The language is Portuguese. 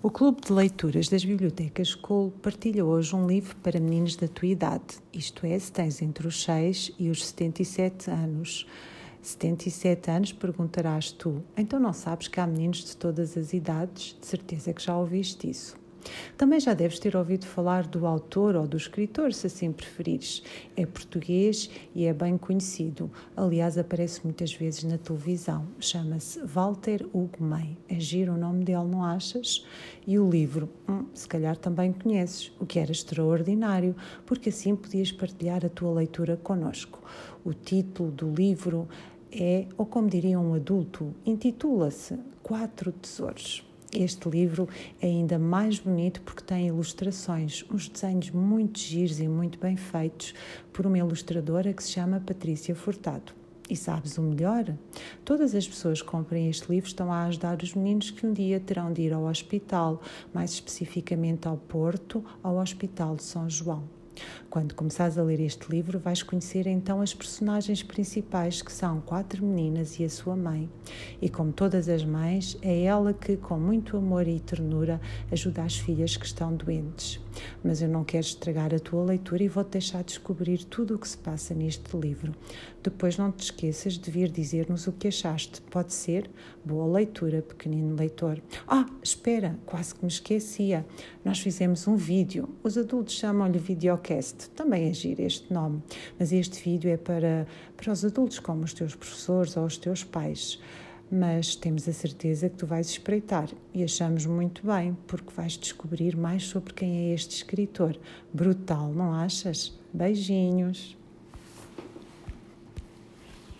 O Clube de Leituras das Bibliotecas School partilha hoje um livro para meninos da tua idade, isto é, se tens entre os 6 e os 77 anos. 77 anos, perguntarás tu, então não sabes que há meninos de todas as idades? De certeza que já ouviste isso. Também já deves ter ouvido falar do autor ou do escritor, se assim preferires. É português e é bem conhecido. Aliás, aparece muitas vezes na televisão. Chama-se Walter Hugo May. É giro o nome dele, não achas? E o livro, hum, se calhar também conheces, o que era extraordinário, porque assim podias partilhar a tua leitura connosco. O título do livro é, ou como diria um adulto, intitula-se Quatro Tesouros. Este livro é ainda mais bonito porque tem ilustrações, uns desenhos muito giros e muito bem feitos por uma ilustradora que se chama Patrícia Furtado. E sabes o melhor? Todas as pessoas que comprem este livro estão a ajudar os meninos que um dia terão de ir ao hospital, mais especificamente ao Porto, ao Hospital de São João. Quando começares a ler este livro, vais conhecer então as personagens principais, que são quatro meninas e a sua mãe. E como todas as mães, é ela que, com muito amor e ternura, ajuda as filhas que estão doentes. Mas eu não quero estragar a tua leitura e vou-te deixar descobrir tudo o que se passa neste livro. Depois não te esqueças de vir dizer-nos o que achaste. Pode ser? Boa leitura, pequenino leitor. Ah, espera, quase que me esquecia. Nós fizemos um vídeo. Os adultos chamam-lhe videocast também agir este nome, mas este vídeo é para, para os adultos, como os teus professores ou os teus pais. Mas temos a certeza que tu vais espreitar e achamos muito bem, porque vais descobrir mais sobre quem é este escritor. Brutal, não achas? Beijinhos!